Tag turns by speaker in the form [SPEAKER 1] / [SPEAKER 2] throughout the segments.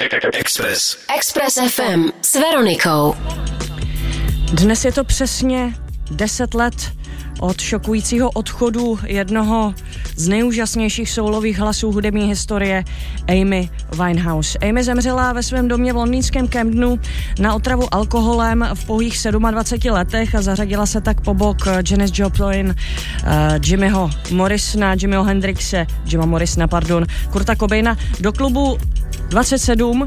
[SPEAKER 1] Express.
[SPEAKER 2] Express FM s Veronikou.
[SPEAKER 3] Dnes je to přesně 10 let od šokujícího odchodu jednoho z nejúžasnějších soulových hlasů hudební historie Amy Winehouse. Amy zemřela ve svém domě v londýnském Camdenu na otravu alkoholem v pouhých 27 letech a zařadila se tak po bok Janis Joplin, uh, Jimmyho Morrisona, Jimmyho Hendrixe, Jima Morrisona, pardon, Kurta Cobaina do klubu 27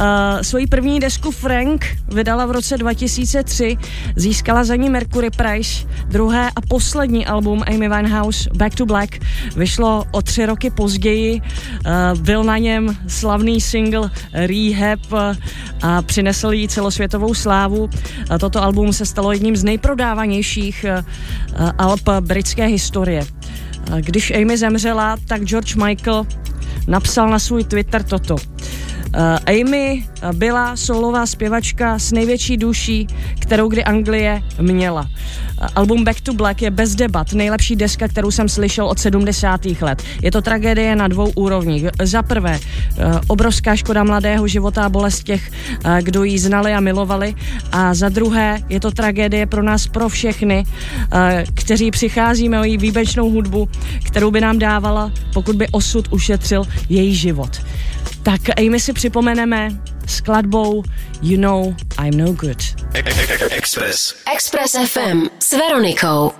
[SPEAKER 3] Uh, svoji první desku Frank vydala v roce 2003, získala za ní Mercury Prize. Druhé a poslední album Amy Winehouse Back to Black vyšlo o tři roky později. Uh, byl na něm slavný single Rehab uh, a přinesl jí celosvětovou slávu. Uh, toto album se stalo jedním z nejprodávanějších uh, alb britské historie. Když Amy zemřela, tak George Michael napsal na svůj Twitter toto. Uh, Amy byla solová zpěvačka s největší duší, kterou kdy Anglie měla. Uh, album Back to Black je bez debat nejlepší deska, kterou jsem slyšel od 70. let. Je to tragédie na dvou úrovních. Za prvé, uh, obrovská škoda mladého života a bolest těch, kdo ji znali a milovali. A za druhé, je to tragédie pro nás, pro všechny, kteří přicházíme o její výjimečnou hudbu, kterou by nám dávala, pokud by osud ušetřil její život. Tak Amy si připomeneme skladbou You Know I'm No Good.
[SPEAKER 1] Express.
[SPEAKER 2] Express FM s Veronikou.